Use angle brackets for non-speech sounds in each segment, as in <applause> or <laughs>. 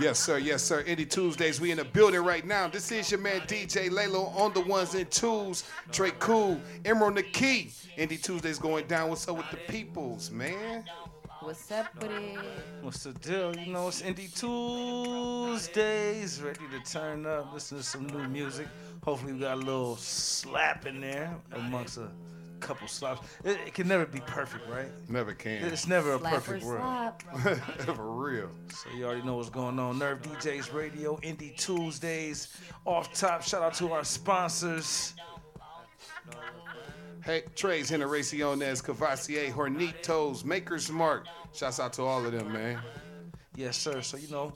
Yes, sir. Yes, sir. Indie Tuesdays. We in the building right now. This is your man DJ Lalo on the ones and twos. Trey Cool, Emerald the Key. Indie Tuesdays going down. What's up with the peoples, man? What's up with it? What's the deal? You know, it's Indie Tuesdays. Ready to turn up, listen to some new music. Hopefully, we got a little slap in there amongst a couple slaps. It, it can never be perfect, right? Never can. It's never a Slap or perfect world. <laughs> For real. So you already know what's going on. Nerve DJs Radio, Indie Tuesdays. Off top, shout out to our sponsors. Hey, Tres Generaciones, Courvoisier, Hornitos, Maker's Mark. Shouts out to all of them, man. Yes, sir. So you know,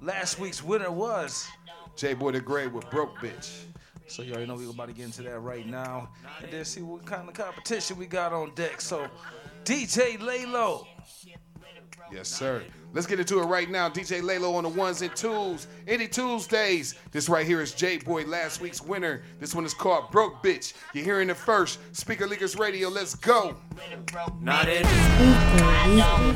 last week's winner was. J Boy the Great with Broke Bitch. So you already know we're about to get into that right now, and then see what kind of competition we got on deck. So, DJ Laylo. Yes, sir. Let's get into it right now. DJ Lalo on the ones and twos. Indie Tuesdays. This right here is J Boy, last week's winner. This one is called Broke Bitch. You're hearing it first. Speaker Leakers Radio. Let's go. Not it. No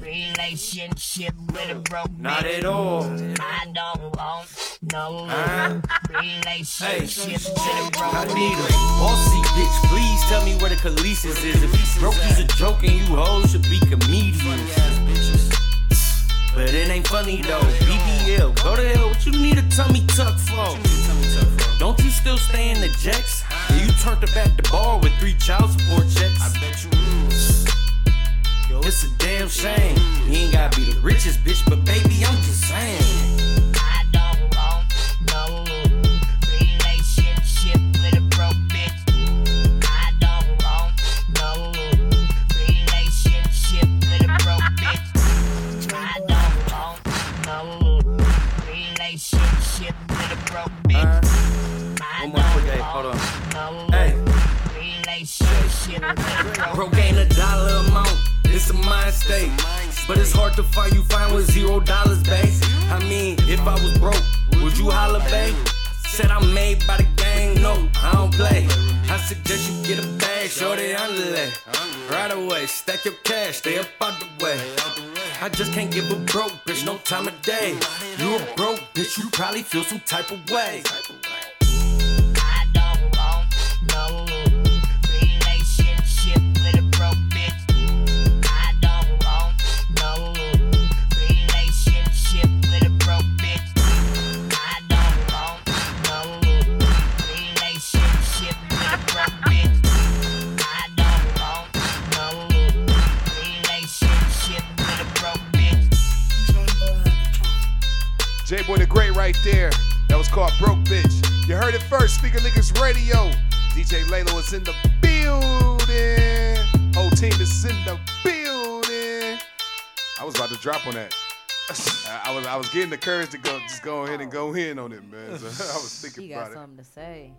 relationship with a broke Not at all. I don't want no Huh? relationship with a broke I need a bossy bitch. Please tell me where the Khaleesi's is. If broke is a joke and you hoes should be comedians. But it ain't funny though. BBL, go to hell. What you need a tummy tuck for? Don't you still stay in the jacks? You turned the back the bar with three child support checks. I bet you. It's a damn shame. You ain't gotta be the richest bitch, but feel some type of way. Getting the courage to go just go ahead and go in on it, man. So <laughs> I was <laughs> thinking got about it. Got something to say.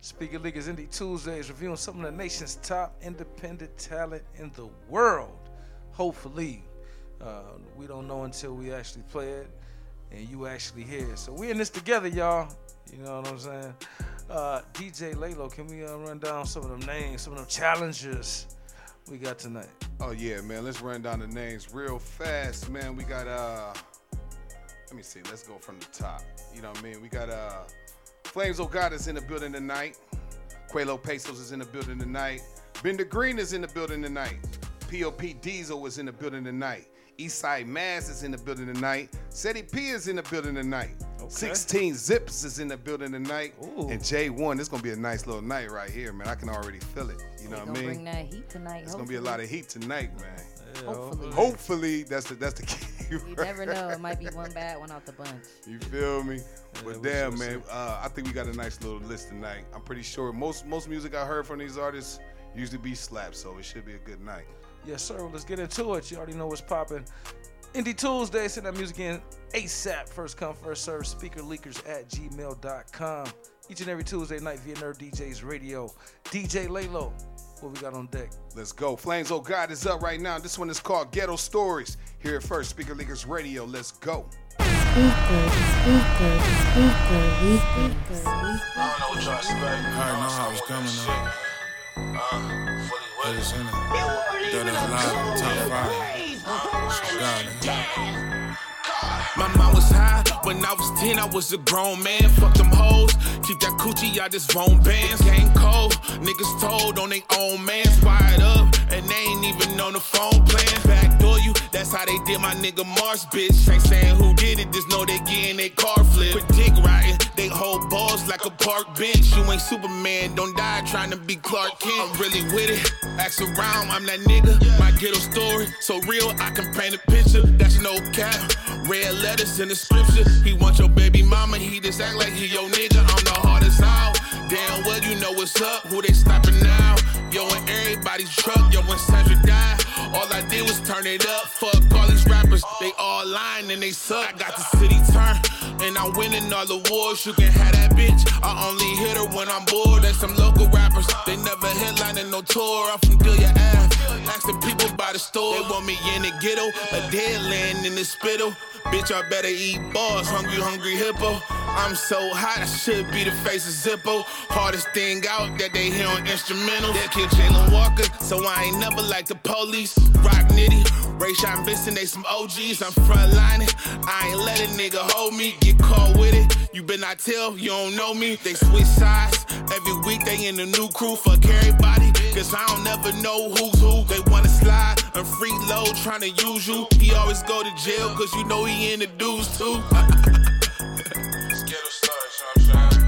Speaker Leakers Indie Tuesdays, reviewing some of the nation's top independent talent in the world. Hopefully, uh, we don't know until we actually play it and you actually hear it. So we're in this together, y'all. You know what I'm saying? Uh, DJ Lalo, can we uh, run down some of them names, some of them challengers we got tonight? Oh yeah, man. Let's run down the names real fast, man. We got uh let me see, let's go from the top. You know what I mean? We got uh Flames Ogata is in the building tonight. Quelo Pesos is in the building tonight. Bender Green is in the building tonight. POP Diesel is in the building tonight. Eastside Mass is in the building tonight. Seti P is in the building tonight. 16 Zips is in the building tonight. Ooh. And J1, this gonna be a nice little night right here, man. I can already feel it. You know We what I gonna mean? bring that heat tonight. It's gonna be a lot of heat tonight, man. Hopefully. Hopefully, that's the that's the key. You never know. It might be one bad one out the bunch. <laughs> You feel me? But we damn, shall man, uh, I think we got a nice little list tonight. I'm pretty sure most most music I heard from these artists usually be slaps, so it should be a good night. Yes, sir. Well, let's get into it. You already know what's popping. Indie Tuesday, send that music in ASAP. First come, first serve. Speakerleakers at gmail.com. Each and every Tuesday night via Nerve DJs Radio. DJ Laylo, what we got on deck? Let's go. Flames, oh God, is up right now. This one is called Ghetto Stories. Here at first, Speaker Leakers Radio. Let's go. I don't know what y'all expect. I already know how it's coming though. Uh, fully But with it. in it. Throw this live top five. My mind was high when I was 10, I was a grown man. Fuck them hoes, keep that coochie out this phone bands. Game cold, niggas told on they own mans. Wired up, and they ain't even on the phone plan. Backdoor you, that's how they did my nigga Mars, bitch. Ain't saying who did it, just know they getting their car flipped. dick riding, they hold balls like a park bench. You ain't Superman, don't die trying to be Clark Kent. I'm really with it, ask around, I'm that nigga. My ghetto story, so real, I can paint a picture. That's no cap. Red letters in the scripture. He want your baby mama, he just act like he your nigga. I'm the hardest out. Damn well, you know what's up. Who they stopping now? Yo, in everybody's truck, yo, when Sandra died, all I did was turn it up. Fuck all these rappers, they all lying and they suck. I got the city turned, and I'm winning all the wars. You can have that bitch. I only hit her when I'm bored. There's some local rappers, they never headlining no tour. I'm from Delia Ave, asking people by the store. They want me in the ghetto, a dead land in the spittle. Bitch, I better eat bars, hungry, hungry hippo. I'm so hot, I should be the face of Zippo. Hardest thing out that they hear on instrumental. They kill Jayland Walker, so I ain't never like the police. Rock Nitty, Ray Sean Vincent, they some OGs. I'm frontlining. I ain't let a nigga hold me, get caught with it. You better not tell, you don't know me. They switch sides. Every week they in a new crew, fuck everybody. Cause I don't never know who's who. They wanna slide, I'm free low, trying to use you. He always go to jail, cause you know he in the dudes too. Skittle stars, you know I'm saying?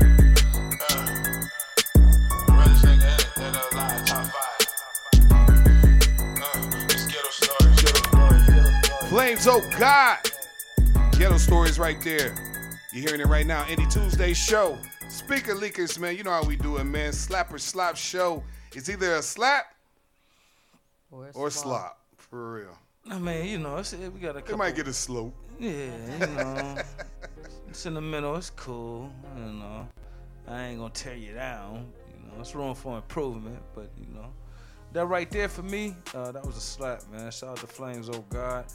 Realest nigga in it, that alive, top five. Uh, Skittle stars. Flames, oh God. Ghetto stories right there. You're hearing it right now. Indie Tuesday show. Speaker leakers, man. You know how we do it, man. Slap or slop show. It's either a slap Or, or slop. For real. I mean, you know, it's, we got a couple. It might get a slope. Yeah, you know, it's in the middle. It's cool. You know, I ain't gonna tear you down. You know, it's room for improvement, but you know, that right there for me, uh, that was a slap, man. Shout out to Flames, oh God.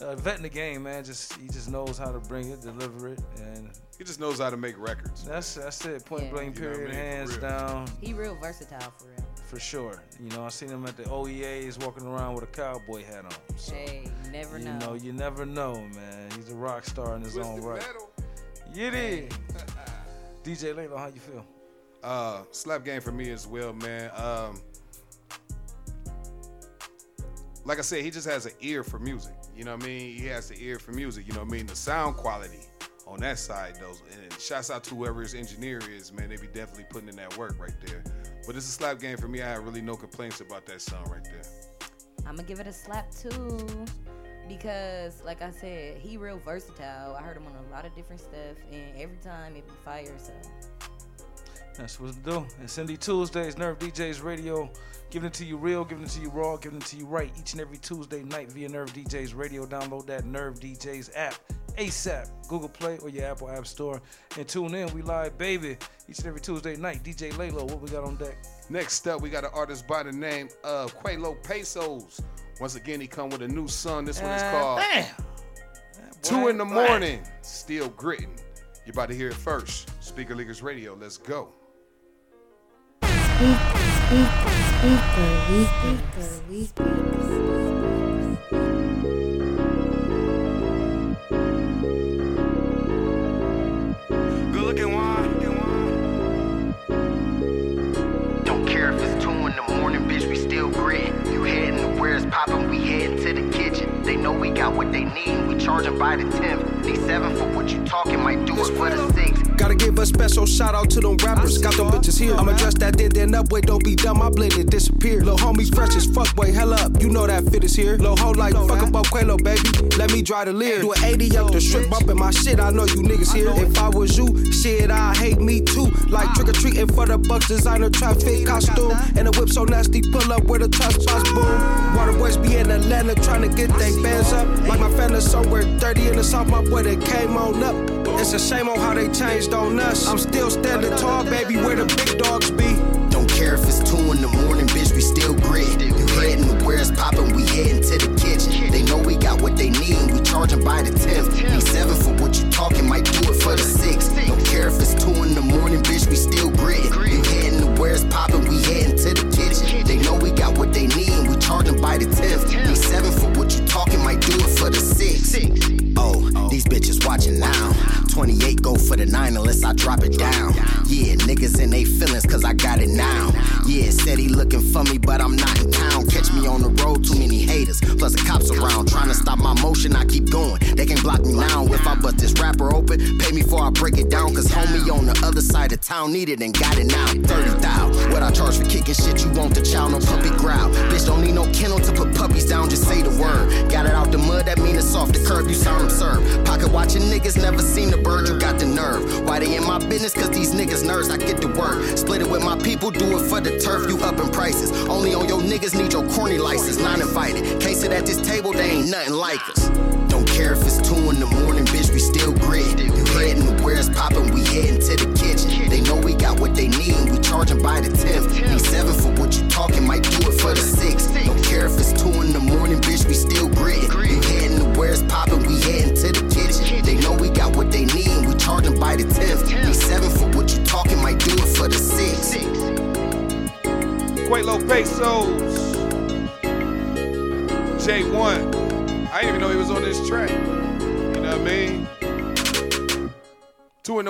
Uh, vet in the game, man. Just he just knows how to bring it, deliver it, and He just knows how to make records. that's that's it. Point Yeah. blank, You know I period, mean? Hands down, He real versatile for real. For sure. You know, I seen him at the OEAs walking around with a cowboy hat on. So, Hey, you never know. you know. know, you never know, man. He's a rock star in his own right. metal. Get. DJ Laylo, how you feel? Uh, slap game for me as well, man. Um, like I said, he just has an ear for music. You know what I mean? He has the ear for music. You know what I mean? The sound quality on that side, though. And shouts out to whoever his engineer is, man. They be definitely putting in that work right there. But it's a slap game for me. I have really no complaints about that song right there. I'm gonna give it a slap too, because like I said, he real versatile. I heard him on a lot of different stuff, and every time it be fire. So That's what it do. It's Indie Tuesdays, Nerve DJs Radio. Giving it to you real, giving it to you raw, giving it to you right each and every Tuesday night via Nerve DJs Radio. Download that Nerve DJs app ASAP, Google Play or your Apple App Store. And tune in. We live, baby, each and every Tuesday night. DJ Laylo, what we got on deck? Next up, we got an artist by the name of Quelo Pesos. Once again, he come with a new song. This one is Uh, called Damn. Two in the Boy, boy. morning, still gritting. You're about to hear it first. Speaker Leakers Radio. Let's go. Good know we got what they need, we charging by the 10th. Need seven for what you talking, might do it for the six. Gotta give a special shout out to them rappers. Got them bitches here. I'ma dress that did then up, wait, don't be dumb. I it disappear. Lil' homies fresh as fuck, wait, hell up. You know that fit is here. Lil' hoe like fuck up Quelo, baby. Let me dry the leer. Do an 80 up the strip bumpin' my shit. I know you niggas here. If I was you, shit, I hate me too. Like trick or treating for the bucks, designer traffic costume. And a whip so nasty, pull up where the trust spots boom. Water boys be in Atlanta trying to get they bands up. Like my family somewhere dirty in the south, my boy that came on up. It's a shame on how they changed on us. I'm still standing tall, baby, where the big dogs be. Don't care if it's two in the morning, bitch, we still grit. You heading to where it's poppin', we heading to the kitchen. They know we got what they need, we charging by the 10th. Be seven for what you talking, might do it for the six. Don't care if it's two in the morning, bitch, we still grit. You heading to where it's poppin', we heading to the kitchen. They know we got what they need, we charging by the 10th. Be seven for what you talking, might do it for the six. Oh, these bitches watching now finalist, I drop it down. Yeah, niggas in they feelings, cause I got it now. Yeah, said he looking for me, but I'm not in town. Catch me on the road, too many haters. Plus the cops around, trying to stop my motion, I keep going. They can block me now. If I bust this rapper open, pay me before I break it down. Cause homie on the other side of town need it and got it now. 30 thou. What I charge for kicking shit, you want the child, no puppy growl. Bitch, don't need no kennel to put puppies down, just say the word. Got it out the mud, that mean it's off the curb, you sound absurd. Pocket watching niggas never seen a bird, you got the nerve. Why they in my business? Cause these niggas nerves. I get to work. Split it with my people, do it for the turf, you up in prices. Only on your niggas need your corny license, not invited. Can't sit at this table, they ain't nothing like us. Don't care if it's two in the morning, bitch, we still grit. Heading it's poppin', we heading to the kitchen. They know we got what they need, we charging by the 10.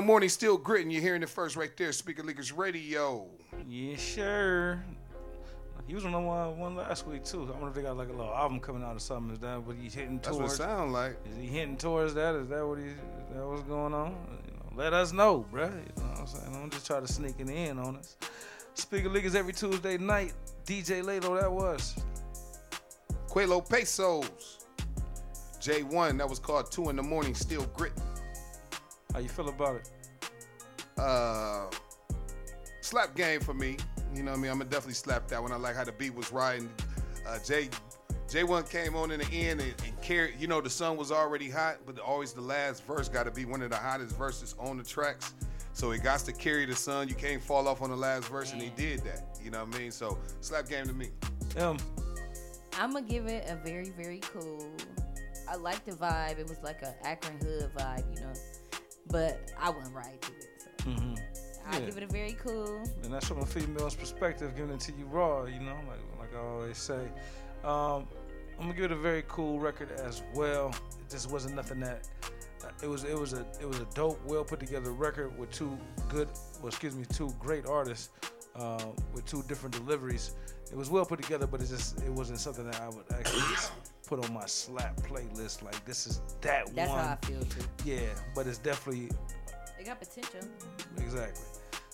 The morning, still gritting. You're hearing it first right there. Speaker Leakers Radio. Yeah, sure. He was on the one, one last week too. I wonder if they got like a little album coming out or something. Is that what he's hitting That's what it towards? sound like. Is he hitting towards that? Is that what he? Is that what's going on? You know, let us know, bruh. You know what I'm saying? Don't just try to sneak it in on us. Speaker Leakers every Tuesday night. DJ Lalo, that was. Quelo Pesos. J1, that was called Two in the Morning, Still Gritting. How you feel about it? Uh, slap game for me. You know what I mean? I'm gonna definitely slap that one. I like how the beat was riding. Uh, J J1 came on in the end and, and carried. You know the sun was already hot, but always the last verse got to be one of the hottest verses on the tracks. So it got to carry the sun. You can't fall off on the last verse, and he did that. You know what I mean? So slap game to me. Um, I'm gonna give it a very, very cool. I like the vibe. It was like a Akron Hood vibe, you know. But I wouldn't ride to it. So mhm. I Yeah. give it a very cool. and that's from a female's perspective, giving it to you raw. You know, like like I always say. Um, I'm gonna give it a very cool record as well. It just wasn't nothing that. uh, It was it was a it was a dope, well put together record with two good, well excuse me, two great artists uh, with two different deliveries. It was well put together, but it just it wasn't something that I would actually <coughs> just put on my slap playlist. Like this is that That's one. how I feel too. Yeah, but it's definitely It got potential. Exactly.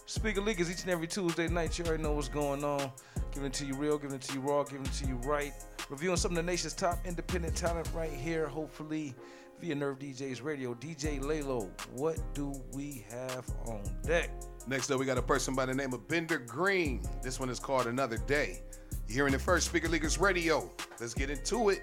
Speaker Leakers each and every Tuesday night. You already know what's going on. Giving it to you real, giving it to you raw, giving it to you right. Reviewing some of the nation's top independent talent right here, hopefully via Nerve DJs Radio. DJ Lalo, what do we have on deck? Next up, we got a person by the name of Bender Green. This one is called Another Day. You're hearing it first, Speaker Leakers Radio. Let's get into it.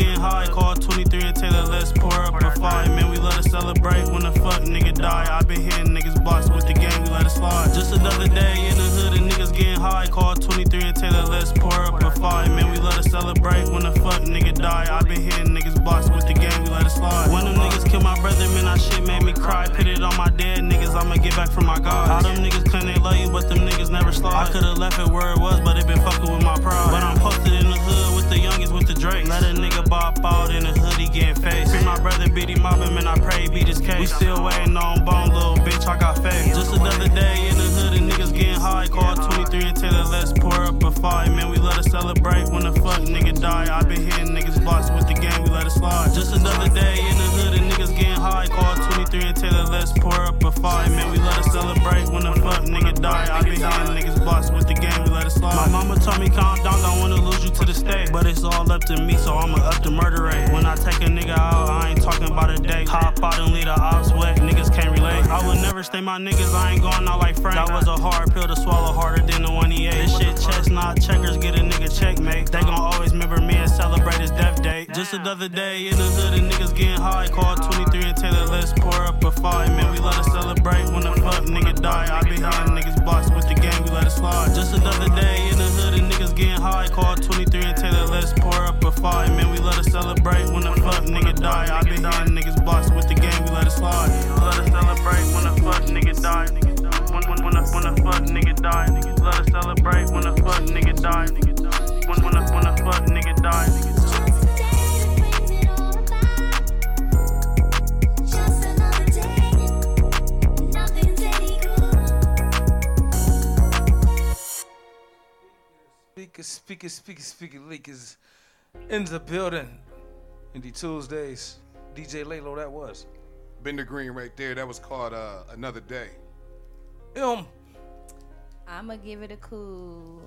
getting high. Call 23 and Taylor, let's pour up a five. Man, we let us celebrate when the fuck nigga die. I been hitting niggas blocks with the game, we let it slide. Just another day in the hood and niggas getting high. Call 23 and Taylor, let's pour up a five. Man, we let us celebrate when the fuck nigga die. I been hitting niggas blocks with the game, we let it slide. When them niggas kill my brother, man, that shit made me cry. Put it on my dead niggas, I'ma get back from my God. All them niggas claim they love you, but them niggas never slide. I could've left it where it was, but it been fucking with my pride. But I'm posted the youngest with the Drake. Let a nigga bop out in a hoodie getting faced. Free my brother beat him up, and I pray beat his case. We still waiting on bone, little bitch, I got faith. Just another day in the hood and niggas getting high. Call 23 and Taylor, let's pour up a fight. Man, we let us celebrate when the fuck nigga die. I been hitting niggas blocks with the game, we let it slide. Just another day in the hood and niggas getting high. Call 23 and Taylor, let's pour up a fight. Man, we let us celebrate when the fuck nigga die. I been hitting niggas blocks with the game, we let it slide. My mama told me all up to me, so I'ma up the murder rate. When I take a nigga out, I ain't talking about a day. Hop out and lead the ops wet, niggas. I stay my niggas, I ain't going out like Frank. That was a hard pill to swallow, harder than the one he ate. This shit chestnut checkers, get a nigga checkmate. They gon' always remember me and celebrate his death date. Just another day in the hood and niggas getting high. Call 23 and Taylor, let's pour up a five. Man, we let us celebrate when the fuck nigga die. I be hitting niggas blocks with the game, we let it slide. Just another day in the hood and niggas getting high. Call 23 and Taylor, let's pour up a five. Man, we let us celebrate when the fuck nigga die. I be hitting niggas blocks with the game, we let it slide. Let us celebrate when the fuck nigga die. When, when, when, when the fuck nigga die. Let us celebrate when the fuck nigga die. When, when, the, when the fuck nigga die. Speaker, speaker, speaker, speaker, leak is in the building. Indie Tuesdays. DJ Laylo, that was. Bender Green right there. That was called uh, Another Day. Him. I'ma give it a cool.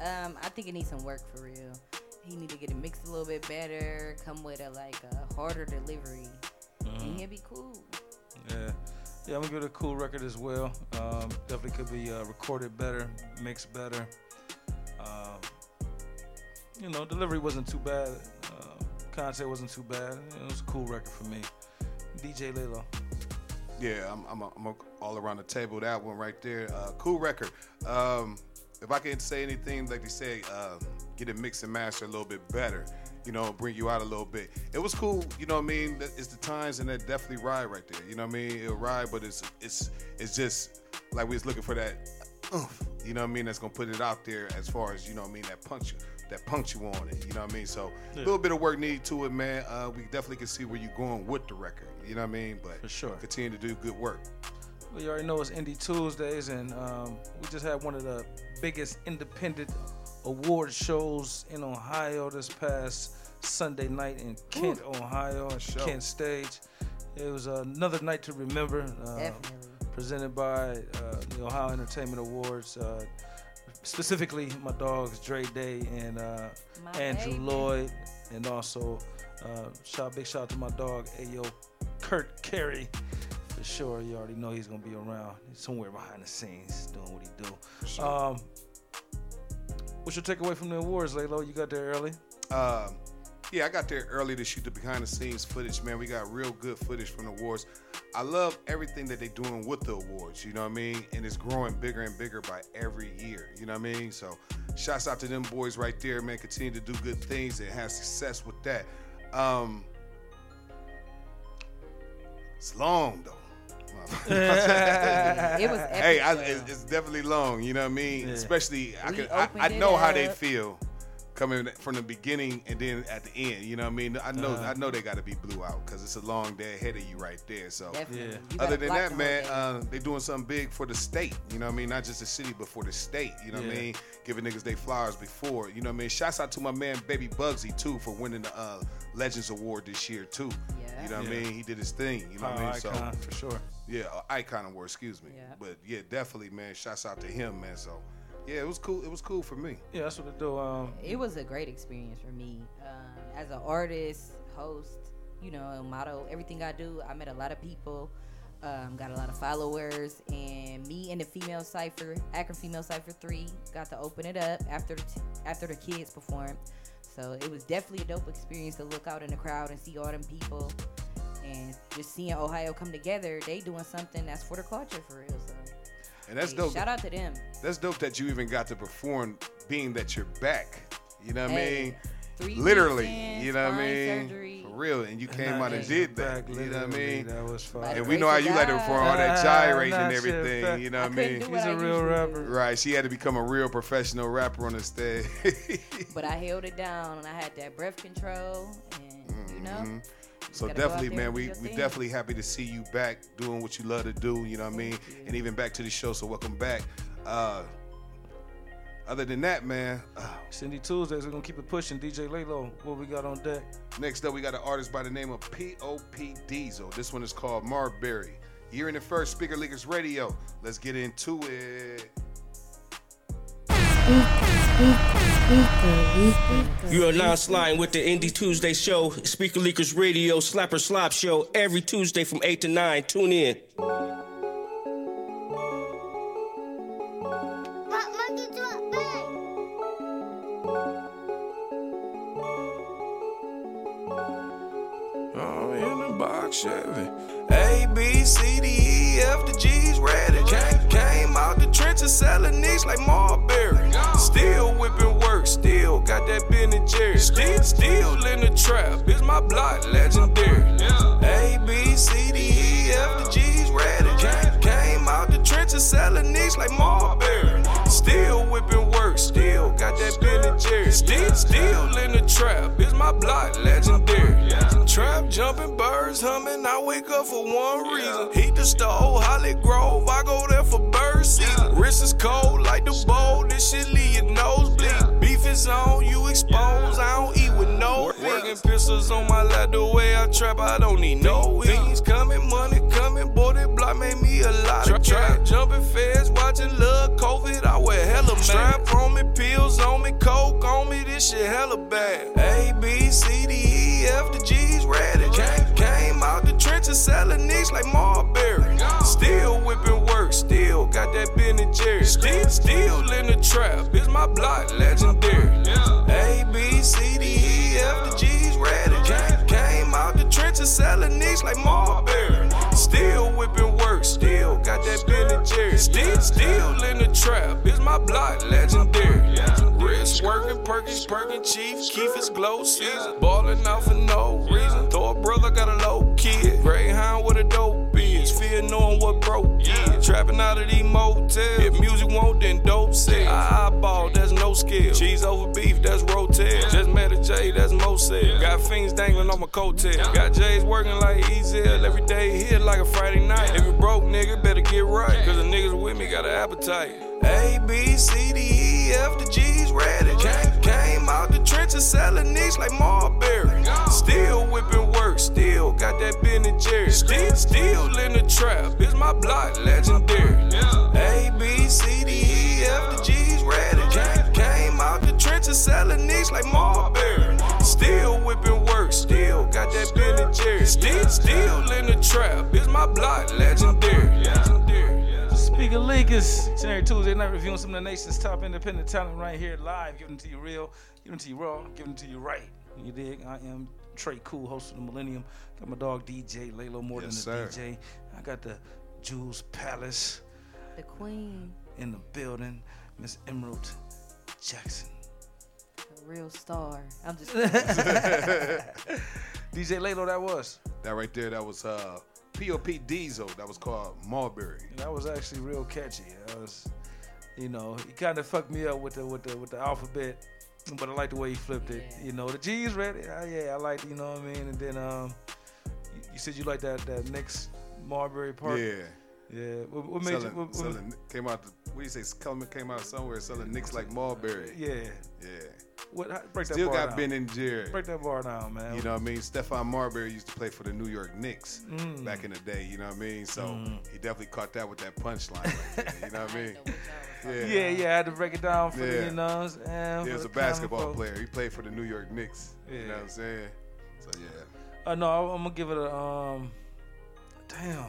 Um, I think it needs some work for real. He need to get it mixed a little bit better. Come with a like a harder delivery, and he'll be cool. Yeah. Yeah, I'm gonna give it a cool record as well. Um, definitely could be uh, recorded better, mixed better. Um, you know, delivery wasn't too bad. Uh, content wasn't too bad. It was a cool record for me. DJ Laylo. Yeah, I'm, I'm, a, I'm a, all around the table. That one right there. Uh, cool record. Um, if I can say anything, like they say, uh, get it mixed and master a little bit better. You know, bring you out a little bit. It was cool. You know what I mean? It's the times and that definitely ride right there. You know what I mean? It'll ride, but it's it's it's just like we was looking for that. Oomph, you know what I mean? That's gonna put it out there as far as you know what I mean. That punch, that punch you on it. You know what I mean? So a little bit of work needed to it, man. Uh, we definitely can see where you're going with the record. You know what I mean? But For sure. continue to do good work. Well, you already know it's Indie Tuesdays, and um, we just had one of the biggest independent award shows in Ohio this past Sunday night in Kent, Ohio, at Sure. Kent Stage. It was another night to remember. Uh, Definitely. Presented by uh, the Ohio Entertainment Awards. Uh, specifically, my dogs Dre Day and uh, Andrew baby. Lloyd, and also uh, shout big shout out to my dog Ayo Kurt Carey. For sure, you already know he's gonna be around He's somewhere behind the scenes doing what he do. Um, what's your takeaway from the awards, Laylo? You got there early. Um, yeah, I got there early to shoot the behind the scenes footage, man. We got real good footage from the awards. I love everything that they're doing with the awards, you know what I mean? And it's growing bigger and bigger by every year, you know what I mean? So, shouts out to them boys right there, man. Continue to do good things and have success with that. Um, it's long, though. <laughs> It was hey, I, it's, it's definitely long. You know what I mean? Yeah. Especially, I can, I, I know how they feel coming from the beginning and then at the end. You know what I mean? I know, Uh-huh. I know they got to be blew out because it's a long day ahead of you right there. So. Yeah. Other than that, man, day. uh, they doing something big for the state. You know what I mean? Not just the city, but for the state. You know what I mean? Giving niggas they flowers before. You know what I mean? Shouts out to my man Baby Bugsy too for winning the uh, Legends Award this year too. Yeah. You know what Yeah. I mean? He did his thing. You know what I Power mean? So for sure. yeah, uh, icon award, excuse me. Yeah. But yeah, definitely, man. Shouts out to him, man. So yeah, it was cool. It was cool for me. Yeah, that's what they do. Um, it was a great experience for me um, as an artist, host. You know, motto everything I do. I met a lot of people, um, got a lot of followers, and me and the female cipher, Akron Female Cipher Three, got to open it up after the t- after the kids performed. So it was definitely a dope experience to look out in the crowd and see all them people, and just seeing Ohio come together. They doing something that's for the culture for real. So And that's hey, dope. Shout out to them. That's dope that you even got to perform, being that you're back. You know what I mean? three Literally. weekends, you know what I mean? surgery. For real. And you came not out and just did that. You know what I mean? That was fire. And we know how you like to perform all that gyrating and everything. fact. You know what I mean? do He's what a I real rapper. do. Right. She had to become a real professional rapper on the stage. But I held it down and I had that breath control and you know. Mm-hmm. So gotta go out definitely, man, we your we definitely happy to see you back doing what you love to do. You know what I mean? And even back to the show. So welcome back. Uh, other than that, man, uh, Cindy Tuesdays, we're gonna keep it pushing. DJ Laylo, what we got on deck? next up we got an artist by the name of P.O.P. Diesel. This one is called Marbury. You're in the first Speaker Leakers Radio. Let's get into it. You are now sliding with the Indie Tuesday show, Speaker Leakers Radio, Slapper Slop Show, every Tuesday from 8 to 9. Tune in. I'm oh, in the box Chevy. A, B, C, D, E, F, the G's ready. Came, came out out the trenches selling nicks like Marbury. Jerry. Still, still in the trap, is my block legendary. A, B, C, D, E, F, the G's ready. Came, out the trenches selling nicks like Marbury. Still whipping work, still got that Ben Jerry. Still, still in the trap, is my block legendary. Trap jumping, birds humming, I wake up for one reason. Heat the stove, Holly Grove, I go there for bird season. Wrist is cold like the bowl, this shit leave is on, you expose, I don't eat with no Working pistols on my lap, the way I trap, I don't need no wings. Coming, money coming, boy, that block made me a lot of trap. Jumping fast, watching love, COVID, I wear hella man. Strap on me, pills on me, coke on me, this shit hella bad. A, B, C, D, E, F, the G's ready. Out the trenches selling nicks like Marbury. Still whipping work, still got that Ben and Jerry. Still, still in the trap, is my block legendary. A, B, C, D, E, F, the G's ready. Came, came out the trenches selling nicks like Marbury. Still whipping work, still got that Ben and Jerry. Still, still in the trap, is my block legendary. Wrist working, Perkins, Perkin, Chief, Keith is glow season. Ballin' out for no reason. Throw a brother got a low with a dope is. Fear knowing what broke is. Trapping out of these motels. If music won't, then dope sells. I eyeball, that's no skill. Cheese over beef, that's rotel. Just met a J, that's Mosel. Got fiends dangling on my coattail. Got J's working like Ezel. Every day hit like a Friday night. If you broke, nigga, better get right. Cause the niggas with me got an appetite. A, B, C, D, E, F, the G's ready. Came, came out the trenches selling nicks like Marbury. Trap, is my block legendary. A, B, C, D, E, F, the G's ready. Came, came out the trenches selling nicks like Marbury. Still whipping work, still got that Ben and Jerry. Still, still in the trap, is my block legendary. Speaker Leakers, each and every Tuesday night reviewing some of the nation's top independent talent right here live, giving it to you real, giving it to you raw, giving it to you right. You dig? I am Trey Cool, host of the Millennium. Got my dog DJ Lalo more Yes, than the sir. DJ. I got the Jewel's Palace The queen, in the building, Miss Emerald Jackson. a real star. I'm just. <laughs> DJ Lalo, that was. That right there, that was uh, POP Diesel. That was called Marbury. That was actually real catchy. That was, you know, he kind of fucked me up with the with the with the alphabet, but I like the way he flipped it. You know, the G's ready. Uh, yeah, I like. You know what I mean? And then um, you, you said you like that that next Marbury part. Yeah. Yeah. What, what made you? selling, What, what, selling, came out. The, what do you say? Came, came out somewhere selling nicks like Marbury. yeah. Yeah. What? how- Break that Still bar got down. Ben and Jerry. Break that bar down, man. You know what I mean? Stephon Marbury used to play for the New York Knicks Mm. back in the day. You know what I mean? So Mm. he definitely caught that with that punchline. Right there, you know what I <laughs> mean? Yeah. Yeah, yeah. I had to break it down for the, you know. what I'm saying, He for was the a basketball common folk. player. He played for the New York Knicks. You know what I'm saying? So yeah. Uh, no, I'm gonna give it a um. Damn.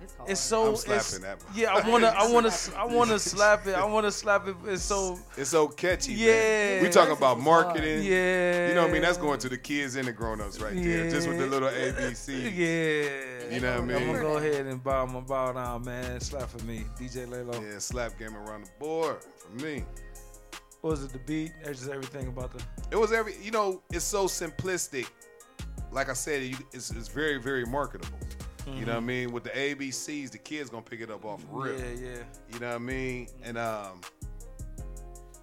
It's. It's so I'm it's, that yeah. I wanna I <laughs> wanna I wanna slap it. I wanna slap it. It's so It's so catchy. Yeah. Man. We talking about Versus was hard. marketing. yeah. You know what I mean? That's going to the kids and the grown-ups right there. Just with the little ABC. <laughs> Yeah. You know what I mean. I'm gonna go ahead and bow my bow down, man. Slap for me, DJ Lalo. Yeah, slap game around the board for me. What was it the beat? That's just everything about the. It was every, you know, it's so simplistic. Like I said, it's, it's very, very marketable. You know what I mean? With the ABCs, the kids gonna pick it up off real. Yeah, yeah. You know what I mean? And um,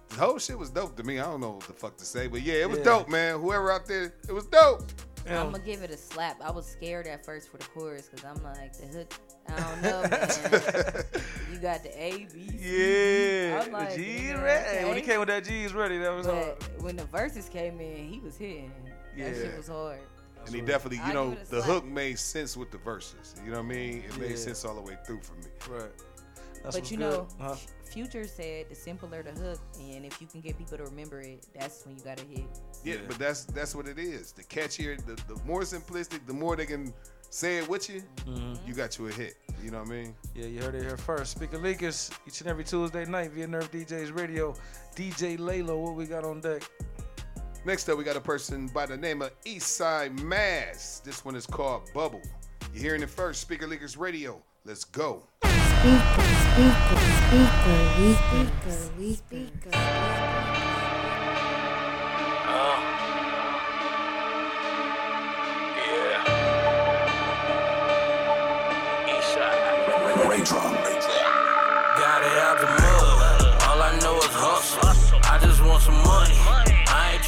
the whole shit was dope to me. I don't know what the fuck to say, but yeah, it was Yeah. dope, man. Whoever out there, it was dope. Yeah. I'm gonna give it a slap. I was scared at first for the chorus because I'm like the hook. I don't <laughs> know, man. you got the A, B, C. Yeah, I'm like, the G's yeah, ready. Hey, When he came with that G's ready, that was hard. When the verses came in, he was hitting. That shit was hard. And he definitely, I you know, give it a the slap. hook made sense with the verses. You know what I mean? It made Yeah. sense all the way through for me. Right. That's but you good. know, Huh? Future said the simpler the hook, and if you can get people to remember it, that's when you got to hit. Yeah, Yeah. but that's that's what it is. The catchier, the, the more simplistic, the more they can say it with you, Mm-hmm. you got you a hit. You know what I mean? Yeah, you heard it here first. Speaker Leakers, each and every Tuesday night via Nerve DJs Radio. DJ Lalo, what we got on deck? Next up, we got a person by the name of Eastside Mass. This one is called Bubble. You're hearing it first, Speaker Leakers Radio, Let's go. Speaker, speaker, speaker, we speaker, we speaker. Got it out the mud. All I know is hustle. I just want some money.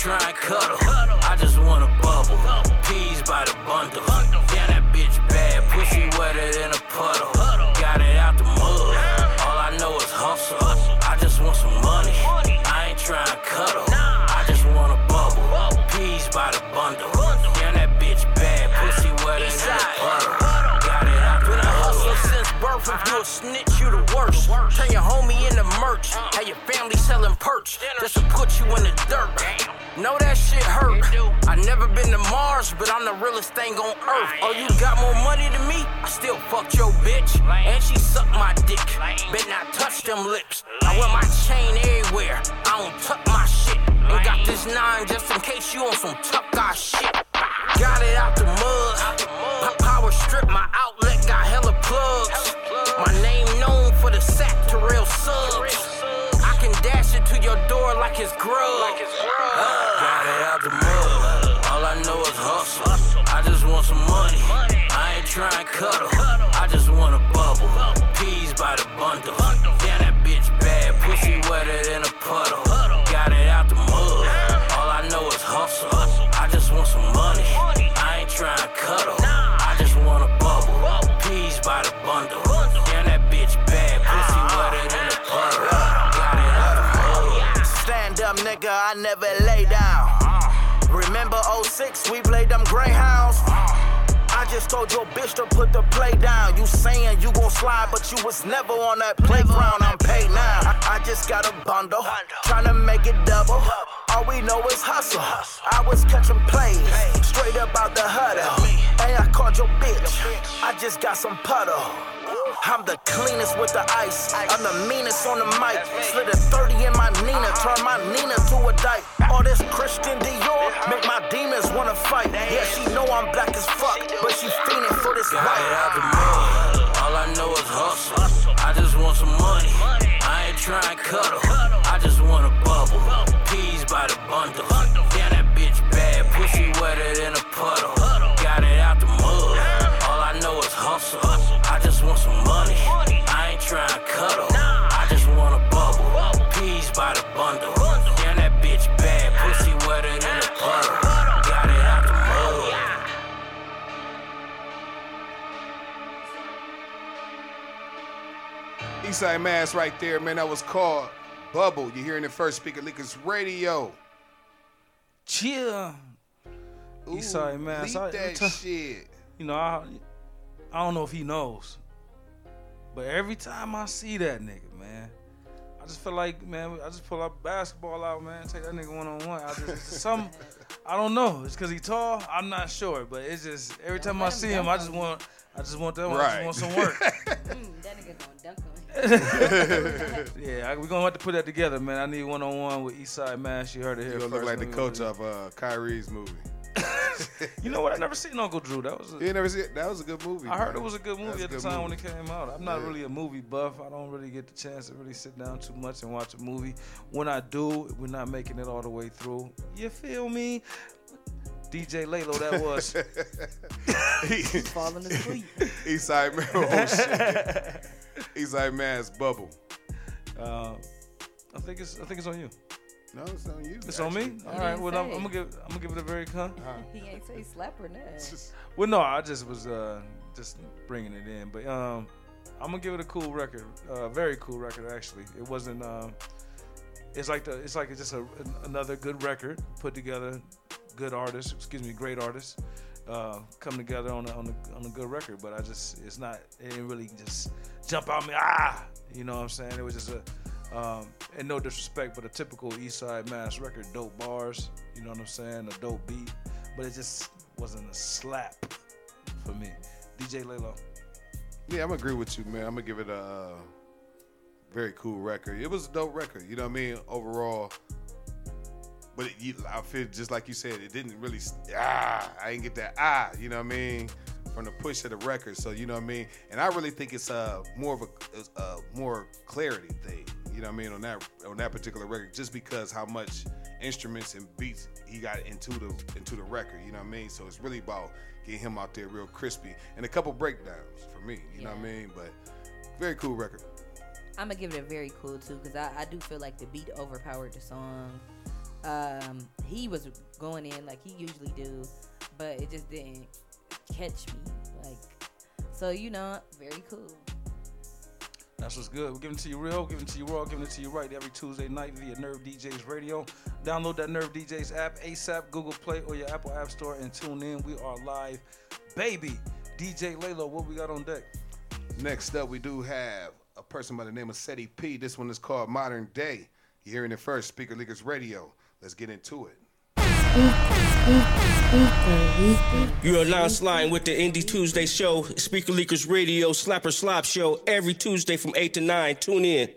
Trying to cuddle. I just want a bubble. Peas by the bundle. Damn, that bitch bad. Pussy wetter than a puddle. Got it out the mud. All I know is hustle. I just want some money. I ain't trying to cuddle. I just want a bubble. Peas by the bundle. Damn, that bitch bad. Pussy wetter than a puddle. Got it out the mud. hustle since birth. If you a snitch, you the worst. Turn your homie into merch. Have your family selling perch. Just to put you in the dirt. Know that shit hurt. I never been to Mars, but I'm the realest thing on earth. Oh, you got more money than me? I still fucked your bitch. And she sucked my dick. Bet not touch them lips. I wear my chain everywhere. I don't tuck my shit. And got this nine just in case you on some tuck our shit. Got it out the mud. P- Power strip, my outlet got hella plugs. My name known for the sack to real subs. I can dash it to your door like it's grub. Got it some money. I ain't trying to cuddle. I just want a bubble. Peas by the bundle. Damn, that bitch bad. Pussy wetter than a puddle. Got it out the mud. All I know is hustle. I just want some money. I ain't trying to cuddle. I just want a bubble. Peas by the bundle. Damn, that bitch bad. Pussy wetter than a puddle. Got it out the mud. Stand up, nigga. I never lay down. Remember 06, we played them Greyhounds. I just told your bitch to put the play down. You saying you gon' slide, but you was never on that playground. I'm paid now. I, I just got a bundle, tryna make it double. All we know is hustle. I was catching plays, straight up out the huddle. Hey, I called your bitch. I just got some puddle. I'm the cleanest with the ice. I'm the meanest on the mic. Slid a 30 in my Nina, turn my Nina to a dyke. All this Christian Dior make my demons wanna fight. Yeah, she know I'm black as fuck, but she fiending for this white. All I know is hustle. I just want some money. I ain't trying to cuddle. I just want a bubble. Peas by the bundle. Damn, that bitch bad. Pussy wetter than a puddle. Got it out the mud. All I know is hustle. I just want some money. Eastside Mass right there, man. That was called Bubble. You're hearing it first. Speaker Leakers Radio. Chill. Eastside man. leave So I- that t- shit. You know, I, I don't know if he knows, but every time I see that nigga, man, I just feel like, man, I just pull up basketball out, man, take that nigga one on one. I just, just some, <laughs> I don't know. It's because he tall. I'm not sure, but it's just every time I see him, I just want, I just want that. I Right. just want some work. Mm, <laughs> that nigga gonna dunk on you. <laughs> yeah, I, we're gonna have to put that together, man. I need one on one with Eastside Mass. You heard it here You first. look like the Let me- coach of uh, Kyrie's movie. <laughs> You know what? I never seen Uncle Drew. That was. A, You never see it? That was a good movie. I heard it was a good movie That's a at the good time movie. when it came out. I'm not Yeah. really a movie buff. I don't really get the chance to really sit down too much and watch a movie. When I do, we're not making it all the way through. You feel me? DJ Lalo, that was. <laughs> He's Falling asleep. <laughs> Eastside Man. Oh <laughs> shit. Eastside Man's Bubble. uh, I think it's. I think it's on you. No, it's on you. It's on me. actually. All right. didn't Well, I'm. I'm gonna give. I'm gonna give it a very con. he ain't say slap or nothing. Well, no, I just was uh, just bringing it in, but um, I'm gonna give it a cool record, uh, very cool record actually. It wasn't. Um, it's like the. It's like it's just a, an- another good record put together. Good artists, excuse me, great artists, uh, come together on a, on a on a good record. But I just, it's not. It didn't really just jump out me. Ah, you know what I'm saying? It was just a. Um, and no disrespect, but a typical East Side Mass record, dope bars, you know what I'm saying, a dope beat, but it just wasn't a slap for me. DJ Lalo. Yeah, I'm agree with you, man. I'm gonna give it a very cool record. It was a dope record, you know what I mean? Overall, but it, you, I feel just like you said, it didn't really ah. I didn't get that ah, you know what I mean? from the push of the record. So you know what I mean. And I really think it's uh more of a, a more clarity thing. You know what I mean on that on that particular record, just because how much instruments and beats he got into the into the record. You know what I mean. So it's really about getting him out there real crispy and a couple breakdowns for me. You know what I mean. But very cool record. I'm gonna give it a very cool too, because I, I do feel like the beat overpowered the song. Um, he was going in like he usually do, but it just didn't catch me. Like, so you know, very cool. That's what's good. We're giving it to you real, giving it to you raw, giving it to you right every Tuesday night via Nerve DJs Radio. Download that Nerve DJs app ASAP, Google Play, or your Apple App Store and tune in. We are live. Baby, DJ Laylo, what we got on deck? Next up, we do have a person by the name of Seti P. This one is called Modern Day. You're hearing it first, Speaker Leakers Radio. Let's get into it. You are now sliding with the Indie Tuesday show, Speaker Leakers Radio, Slapper Slop Show, every Tuesday from 8 to 9. Tune in.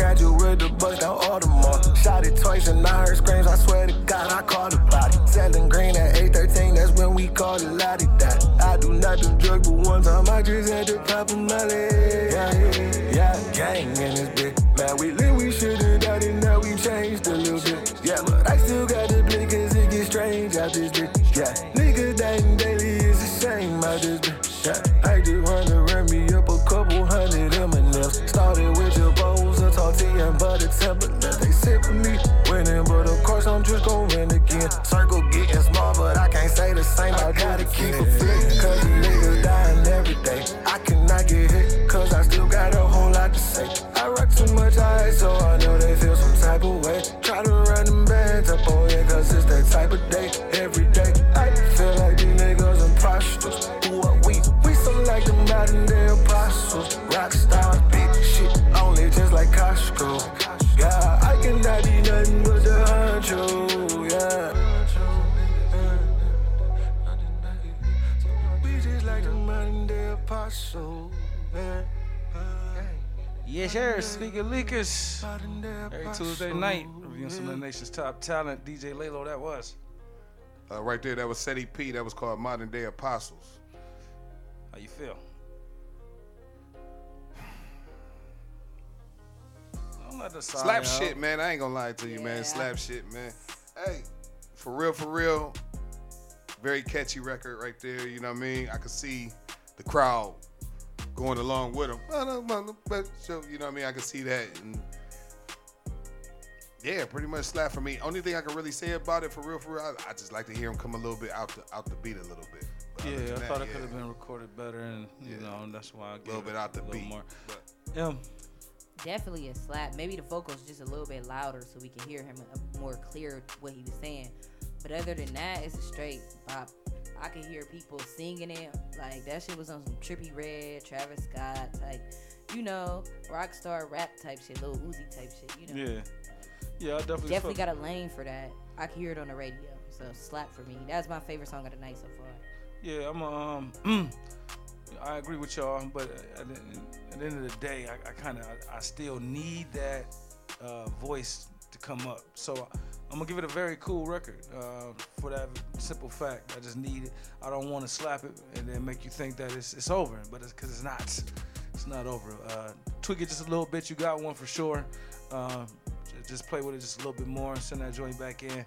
Graduate the bust down Audemars. Shot it twice and I heard screams. I swear to God, I called the body. Selling green at 813, that's when we called it Lottie Dot. I do not do drugs, but one time I just had Speaker Leakers. Every Tuesday night, reviewing some of the nation's top talent. DJ Laylo, that was. Uh, right there, that was Seti P. That was called Modern Day Apostles. How you feel? Don't let the sign Slap out. shit, man. I ain't gonna lie to you, man. Slap shit, man. Hey, for real, for real. Very catchy record right there. You know what I mean? I could see the crowd going along with him. But so, you know what I mean? I can see that. And yeah, pretty much slap for me. Only thing I can really say about it, for real, for real, I, I just like to hear him come a little bit out the out the beat a little bit. But Yeah, I that, thought it yeah. could have been recorded better, and you know that's why I gave Little it bit out the beat, more. but- Yeah, Definitely a slap. Maybe the vocals just a little bit louder so we can hear him more clear what he was saying. But other than that, it's a straight bop. I could hear people singing it. Like that shit was on some Trippie Redd, Travis Scott type, you know, rock star rap type shit, little Uzi type shit. You know, Yeah. Yeah, I definitely definitely got a lane for that. I can hear it on the radio. So slap for me. That's my favorite song of the night so far. Yeah, I'm um. I agree with y'all, but at the, at the end of the day, I, I kind of I, I still need that uh, voice to come up. So I'm gonna give it a very cool record uh, for that simple fact. I just need it. I don't want to slap it and then make you think that it's it's over, but it's because it's not. It's not over. Uh, tweak it just a little bit. You got one for sure. Uh, just play with it just a little bit more and send that joint back in.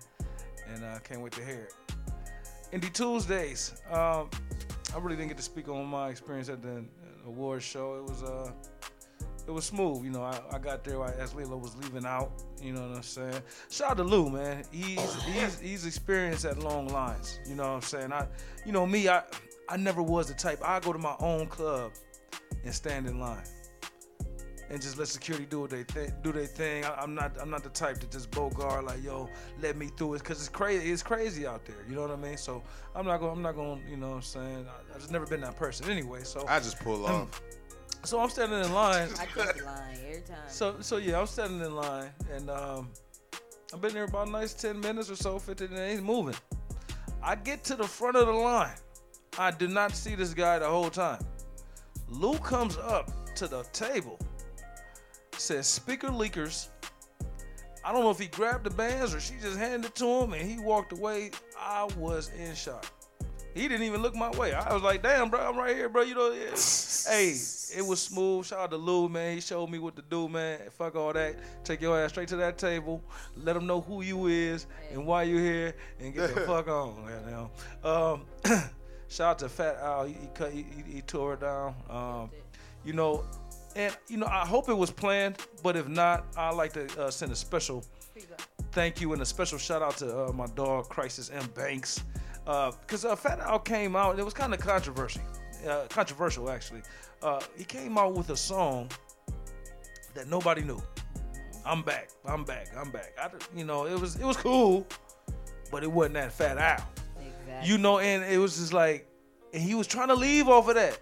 And I uh, can't wait to hear it. Indie Tuesdays. Um, I really didn't get to speak on my experience at the awards show. It was uh, it was smooth. You know, I, I got there right as Lilo was leaving out. You know what I'm saying? Shout out to Lou, man. He's oh, he's he's experienced at long lines. You know what I'm saying? I, you know me, I I never was the type. I go to my own club and stand in line and just let security do what they th- do their thing. I, I'm not I'm not the type to just bogart like yo let me through it because it's crazy it's crazy out there. You know what I mean? So I'm not going I'm not going you know what I'm saying I, I just never been that person anyway. So I just pull off. So I'm standing in line. I keep the line every time. So so yeah, I'm standing in line and um, I've been there about a nice ten minutes or so, fifteen, and ain't moving. I get to the front of the line. I did not see this guy the whole time. Lou comes up to the table, says speaker leakers. I don't know if he grabbed the bands or she just handed it to him and he walked away. I was in shock. He didn't even look my way. I was like, damn, bro, I'm right here, bro. You know, yeah. hey, it was smooth. Shout out to Lou, man. He showed me what to do, man. Fuck all that. Take your ass straight to that table. Let them know who you is and why you here, and get the <laughs> fuck on. You know? um, <clears throat> shout out to Fat Al. He, he cut. He, he, he tore it down. Um, you know, and you know, I hope it was planned, but if not, I would like to uh, send a special thank you and a special shout out to uh, my dog Crisis M Banks, because uh, Fat Al came out. and It was kind of controversial, uh, controversial actually. Uh, he came out with a song that nobody knew. I'm back. I'm back. I'm back. I, you know, it was it was cool, but it wasn't that Fat Al. Exactly. You know, and it was just like, and he was trying to leave off of that.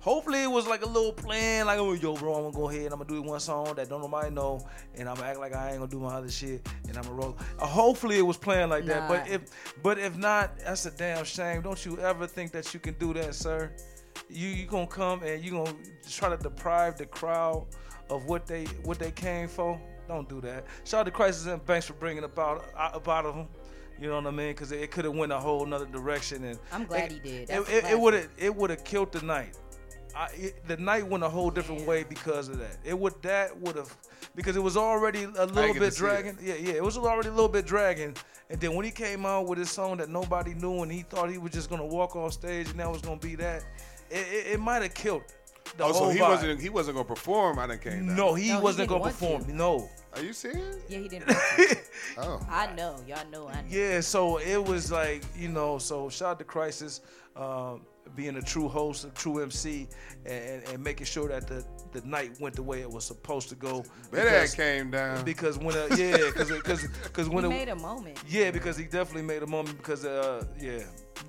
Hopefully, it was like a little plan, like, oh, yo, bro, I'm gonna go ahead and I'm gonna do one song that don't nobody know, and I'm gonna act like I ain't gonna do my other shit, and I'm gonna roll. Uh, hopefully, it was planned like that. But if, but if not, that's a damn shame. Don't you ever think that you can do that, sir? You you gonna come and you gonna try to deprive the crowd of what they what they came for? Don't do that. Shout out to Crisis and Banks for bringing about about of them. You know what I mean? Because it, could have went a whole nother direction, and I'm glad it, he did. It, That's it, it would have it would have killed the night. I, it, the night went a whole different way because of that. It would that would have because it was already a little bit dragging. Yeah, yeah, it was already a little bit dragging. And then when he came out with his song that nobody knew, and he thought he was just gonna walk off stage and that was gonna be that, it, it, it might have killed the oh, whole so he vibe. wasn't he wasn't gonna perform. I didn't came down. No, he No, wasn't didn't gonna perform. to. No. Are you serious? Yeah, he didn't. <laughs> Oh. I know. Y'all know. I know. Yeah, so it was like, you know, so shout out to Crisis, um, being a true host, a true MC, and, and making sure that the, the night went the way it was supposed to go. Bet that came down. Because when, uh, yeah, because because because when he it, made a moment. yeah, because he definitely made a moment because uh, yeah,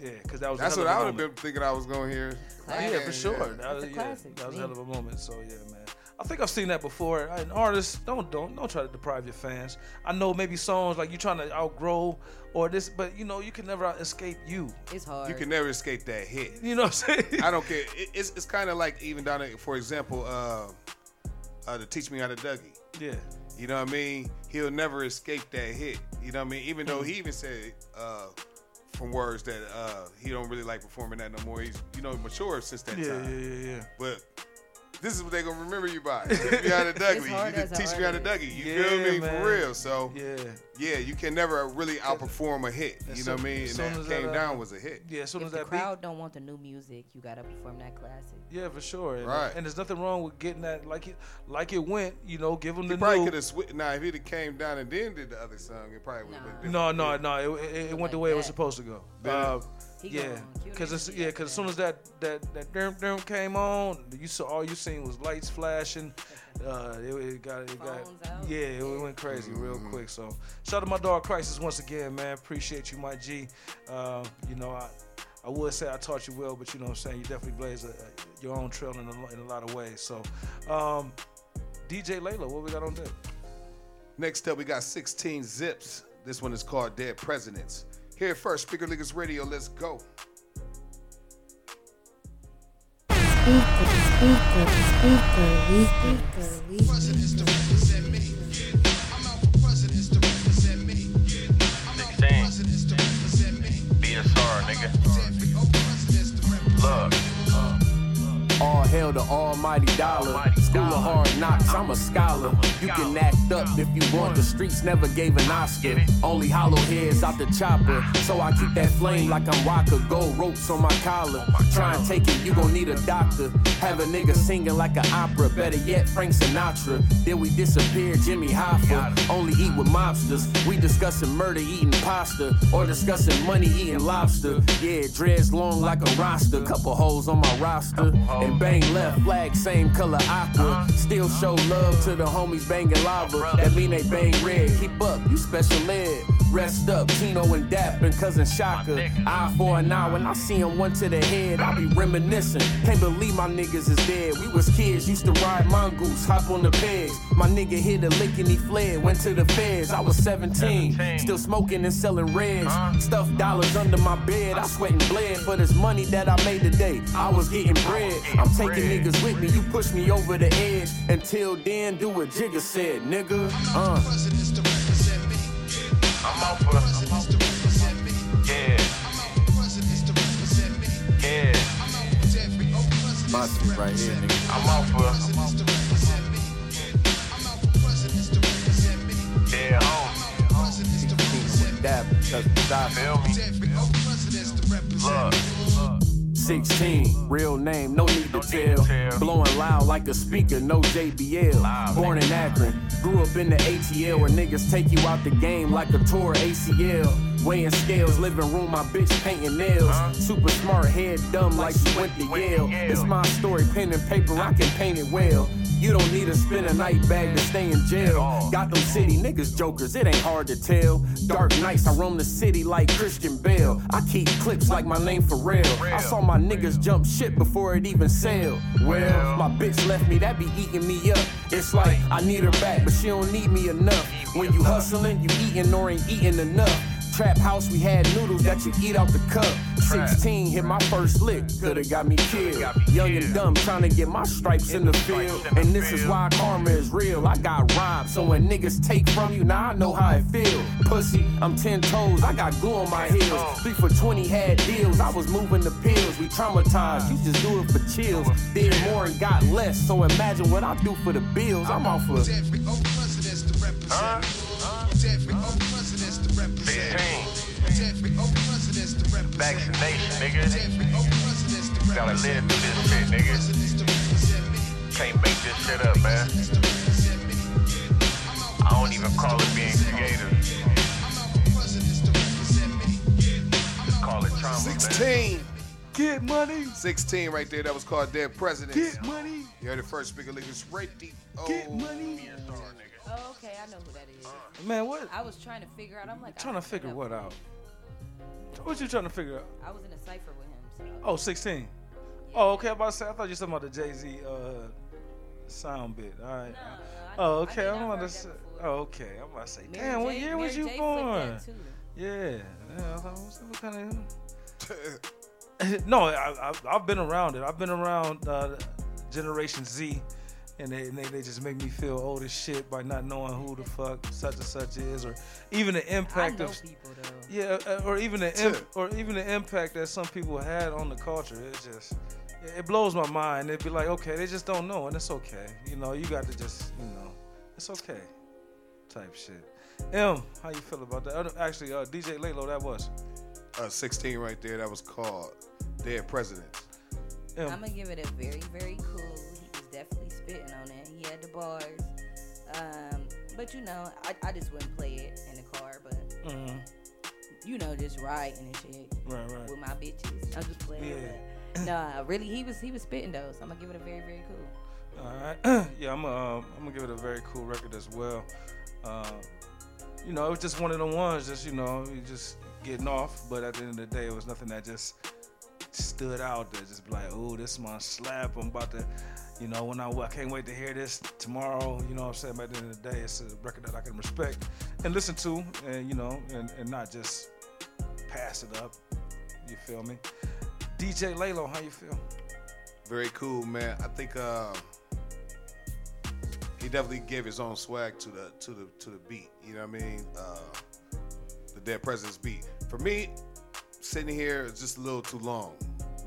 yeah, because that was a That's hell what of a I would have been thinking I was gonna hear. Yeah, for sure. That was, a yeah, classic that was a hell of a moment. So yeah, man. I think I've seen that before. An artist don't don't don't try to deprive your fans. I know maybe songs like you're trying to outgrow or this, but you know you can never escape you. It's hard. You can never escape that hit. You know what I'm saying? <laughs> I don't care. It, it's it's kind of like even down there, for example, uh, uh, to teach me how to Dougie. Yeah. You know what I mean? He'll never escape that hit. You know what I mean? Even though he even said uh, from words that uh, he don't really like performing that no more. He's you know mature since that Yeah, time. yeah, yeah, yeah. But this is what they're gonna remember you by. <laughs> Teach me how to Dougie. hard You can teach me how to artist. Dougie. You Yeah, feel me? man. For real. So Yeah. yeah, you can never really outperform a hit. You know what I mean? as And soon that as came that, uh, down was a hit. Yeah, as soon If as the that crowd don't want the new music, you gotta perform that classic. Yeah, for sure. And, Right. and there's nothing wrong with getting that like it like it went. You know, give them He the probably new. could have switched. Now, if he'd have came down and then did the other song, it probably would have been different. No, no, no. It, it, it went the way it was supposed to go. Yeah. Uh, He yeah, because it's yeah, because as soon as that that that derm derm came on, you saw all you seen was lights flashing. Uh, it, it got it got out. yeah, it went crazy real Mm-hmm. quick. So shout out to my dog Crisis once again, man. Appreciate you, my G. Uh, you know I. I would say I taught you well, but you know what I'm saying. You definitely blaze a, a, your own trail in a, in a lot of ways. So, um, DJ Laylo, what we got on deck? Next up, we got 16 Zips. This one is called Dead Presidents. Here first, Speaker Leakers Radio. Let's go. Speaker, speaker, speaker, we speaker, we BSR, nigga. Look. All hail the almighty dollar. School of hard knocks, I'm a scholar. You can act up if you want. The streets never gave an Oscar. Only hollow heads out the chopper. So I keep that flame like I'm Walker. Gold ropes on my collar. Try and take it, you gon' need a doctor. Have a nigga singing like an opera. Better yet, Frank Sinatra. Then we disappear, Jimmy Hoffa. Only eat with mobsters. We discussing murder, eating pasta. Or discussing money, eating lobster. Yeah, dreads long like a roster. Couple holes on my roster. And bang left, flag same color aqua. Still show love to the homies banging lava. That mean they bang red. Keep up, you special ed. Rest up, Tino and Dap and cousin Shaka. Eye for an eye when I see him one to the head, I be reminiscing. Can't believe my niggas is dead. We was kids, used to ride mongoose, hop on the pegs. My nigga hit a lick and he fled, went to the feds. I was 17, still smoking and selling reds. Stuffed dollars under my bed, I sweat and bled for this money that I made today. I was getting bread. I'm taking niggas with me, you push me over the edge. Until then, do what Jigga said, nigga. Uh. I'm out for Yeah. Yeah. Right here, nigga. I'm out for Yeah, home. Feel me? Look. 16, real name, no need to tell. Blowing loud like a speaker, no JBL. Born in Akron, grew up in the ATL where niggas take you out the game like a tour ACL. Weighing scales, living room, my bitch painting nails. Super smart, head dumb like she went to Yale. It's my story, pen and paper, I can paint it well. You don't need to spend a night bag to stay in jail. Got them City, niggas jokers, it ain't hard to tell. Dark nights, I roam the city like Christian Bale. I keep clips like my name for real. I saw my niggas jump shit before it even sailed. Well, my bitch left me, that be eating me up. It's like I need her back, but she don't need me enough. When you hustling, you eating or ain't eating enough. Trap house, we had noodles that you eat out the cup. 16 hit my first lick, coulda got me killed. Young and dumb, trying to get my stripes in the field. And this is why karma is real. I got robbed, so when niggas take from you, now I know how it feel. Pussy, I'm 10 toes, I got glue on my heels. Three for 20 had deals, I was moving the pills. We traumatized, you just do it for chills. Did more and got less, so imagine what I do for the bills. I'm off of. Huh? Vaccination, nigga. Gotta live through this shit, nigga. Can't make this shit up, man. I don't even call it being creative. Just call it trauma, 16. Get money. 16 right there. That was called Dead Presidents. Get money. You heard it first, Speaker Leakers Radio. Get money. Oh, okay, I know who that is. Man, what? I was trying to figure out. I'm like, Trying to figure what out? What you trying to figure out? I was in a cipher with him. So. Oh, 16. Oh, okay. I'm about to say, I thought you were talking about the Jay Z uh, sound bit. All right. oh, okay. I'm about to say. Oh, okay. I'm about to say, Mary damn, what J- year was you J born? that too. Yeah. yeah. I thought, what's- what kind of. no, I, I, I've been around it. I've been around uh, Generation Z, and they, and they they just make me feel old as shit by not knowing who the fuck such and such is, or even the impact know of people, though. yeah, uh, or even the imp, or even the impact that some people had on the culture. It just it- it blows my mind. It'd be like, okay, they just don't know, and it's okay. You know, you got to just you know, it's okay, type shit. M, how you feel about that? Uh, Actually, uh, DJ Laylo, that was. Uh, 16 right there. That was called Dead Presidents. M. I'm gonna give it a very, very cool. Spitting on it. He had the bars. Um, but you know, I, I just wouldn't play it in the car, but Mhm. you know, just riding and shit. Right, right. With my bitches. I'm just playing. Yeah. Nah, really, he was he was spitting though, so I'm gonna give it a very, very cool. All right. <clears throat> yeah, I'm uh, I'm gonna give it a very cool record as well. Uh, you know, it was just one of the ones, just you know, you just getting off. But at the end of the day, it was nothing that just stood out that just be like, oh, this is my slap. I'm about to, you know, when I, I can't wait to hear this tomorrow. You know what I'm saying? By the end of the day, it's a record that I can respect and listen to, and you know, and, and not just pass it up. You feel me? DJ Laylo, how you feel? Very cool, man. I think uh, he definitely gave his own swag to the to the to the beat. You know what I mean? Uh, the Dead President's beat. For me, sitting here is just a little too long.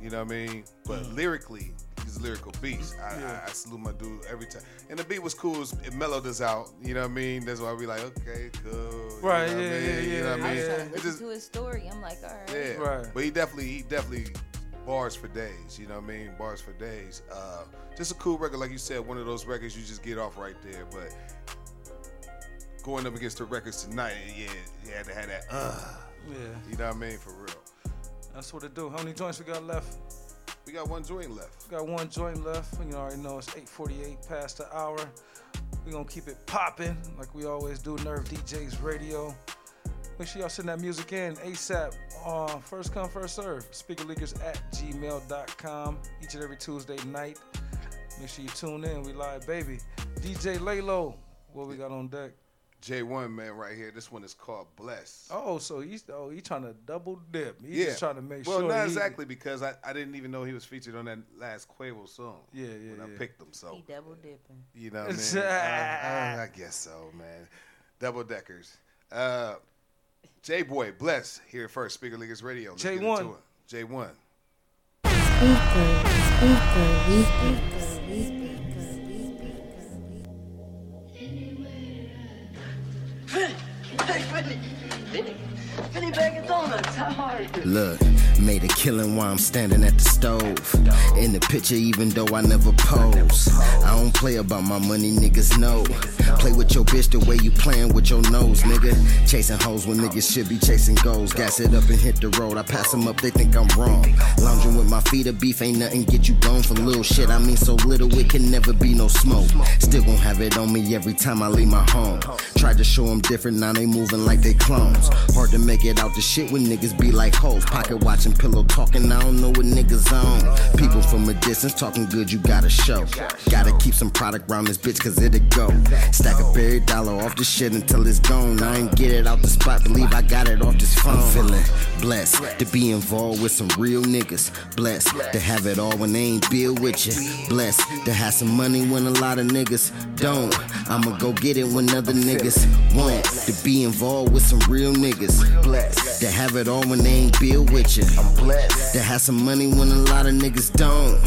You know what I mean? But lyrically, he's a lyrical beast. I, Yeah. I, I salute my dude every time. And the beat was cool. It, was- it mellowed us out. You know what I mean? That's why we like, okay, cool. You Right, know what I yeah, mean? yeah, You know what yeah, I I mean? was trying to It listen just- to his story. I'm like, all right. yeah. Right. But he definitely, he definitely bars for days. You know what I mean? Bars for days. Uh, just a cool record, like you said, one of those records you just get off right there. But going up against the records tonight, yeah, you had to have that. Uh, Yeah, you know what I mean? For real. that's what it do. How many joints we got left? Got one joint left. Got one joint left. You already know it's 8:48 past the hour. We gonna keep it popping like we always do. Nerve DJs Radio. Make sure y'all send that music in ASAP. Uh, first come, first serve. Speakerleakers at gmail.com each and every Tuesday night. Make sure you tune in. We live, baby. DJ Laylo, what we got on deck? J1 man, right here. This one is called Bless. Oh, so he's oh he's trying to double dip. He's yeah, just trying to make well, sure. Well, not he- exactly because I, I didn't even know he was featured on that last Quavo song. Yeah, yeah, When I picked him, so He double dipping. You know what I mean? I, I- I guess so, man. Double deckers. Uh, J Boy, bless here first. Speaker Leakers Radio. J1. J one. Speaker, speaker, we speaker, we speaker, 哎，太帅了。Bag of Donuts. How? Look, made a killing while I'm standing at the stove. In the picture, even though I never pose. I don't play about my money, niggas know. Play with your bitch the way you playing with your nose, nigga. Chasing hoes when niggas should be chasing goals. Gas it up and hit the road. I pass them up, they think I'm wrong. Lounging with my feet of beef ain't nothing get you gone for little shit. I mean, so little it can never be no smoke. Still gon' have it on me every time I leave my home. Tried to show them different, now they moving like they clones. Hard to make it out the shit when niggas be like hoes. Pocket watching, pillow talking, I don't know what niggas on. People from a distance talking good, you gotta show. Gotta keep some product round this bitch, cause it'll go. Stack a buried dollar off this shit until it's gone. I ain't get it out the spot, believe I got it off this phone. I'm feeling blessed to be involved with some real niggas. Blessed to have it all when they ain't build with you. Blessed to have some money when a lot of niggas don't. I'ma go get it when other niggas won't. To be involved with some real niggas. Blessed to have it all when they ain't build with you. I'm blessed to have some money when a lot of niggas don't.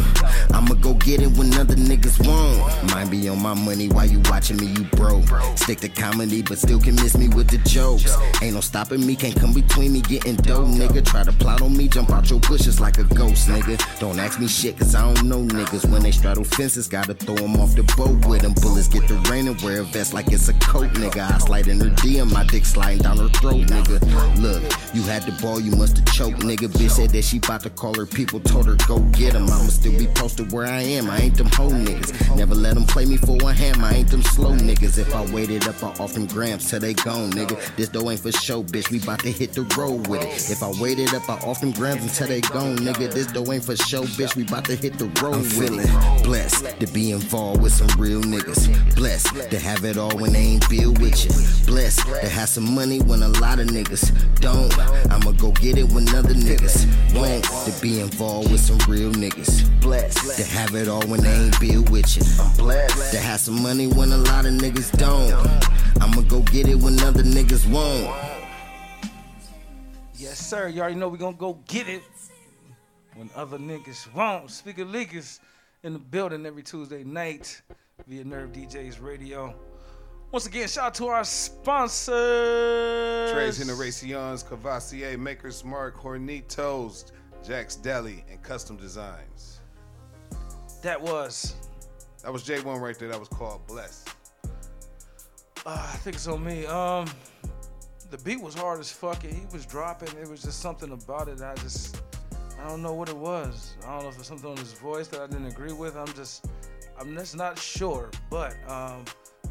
I'ma go get it when other niggas won't. Might be on my money while you watching me, you broke. Stick to comedy, but still can miss me with the jokes. Ain't no stopping me, can't come between me getting dope, nigga. Try to plot on me, jump out your bushes like a ghost, nigga. Don't ask me shit, cause I don't know niggas. When they straddle fences, gotta throw them off the boat with them. Bullets get the rain and wear a vest like it's a coat, nigga. I slide in her DM, my dick sliding down her throat, nigga. Look, you had the ball, you must have choked, nigga. Bitch said that she bout to call her people, told her go get him. I'ma still be posted where I am, I ain't them hoe niggas. Never let them play me for one hand, I ain't them slow niggas. If I waited up, I off them grams till they gone, nigga. This dough ain't for show, bitch, we bout to hit the road with it. If I waited up, I off them grams until they gone, nigga. This dough ain't for show, bitch, we bout to hit the road with it. Blessed to be involved with some real niggas. Blessed to have it all when they ain't build with you. Blessed to have some money when a lot of niggas don't. I'ma go get it when other niggas won't. To be involved with some real niggas. Blessed to have it all when they ain't build with you. I'm blessed to have some money when a lot of niggas don't. I'ma go get it when other niggas won't. Yes, sir. You already know we gonna go get it when other niggas won't. Speaker leakers in the building every Tuesday night via Nerve DJs Radio. Once again, shout out to our sponsors. Tres Generaciones, Courvoisier, Maker's Mark, Hornitos, Jack's Deli, and Custom Designs. That was. That was J1 right there. That was called Bless. Uh, I think it's on me. Um, the beat was hard as fuck. and He was dropping. It was just something about it. I just, I don't know what it was. I don't know if it's something on his voice that I didn't agree with. I'm just, I'm just not sure. But um,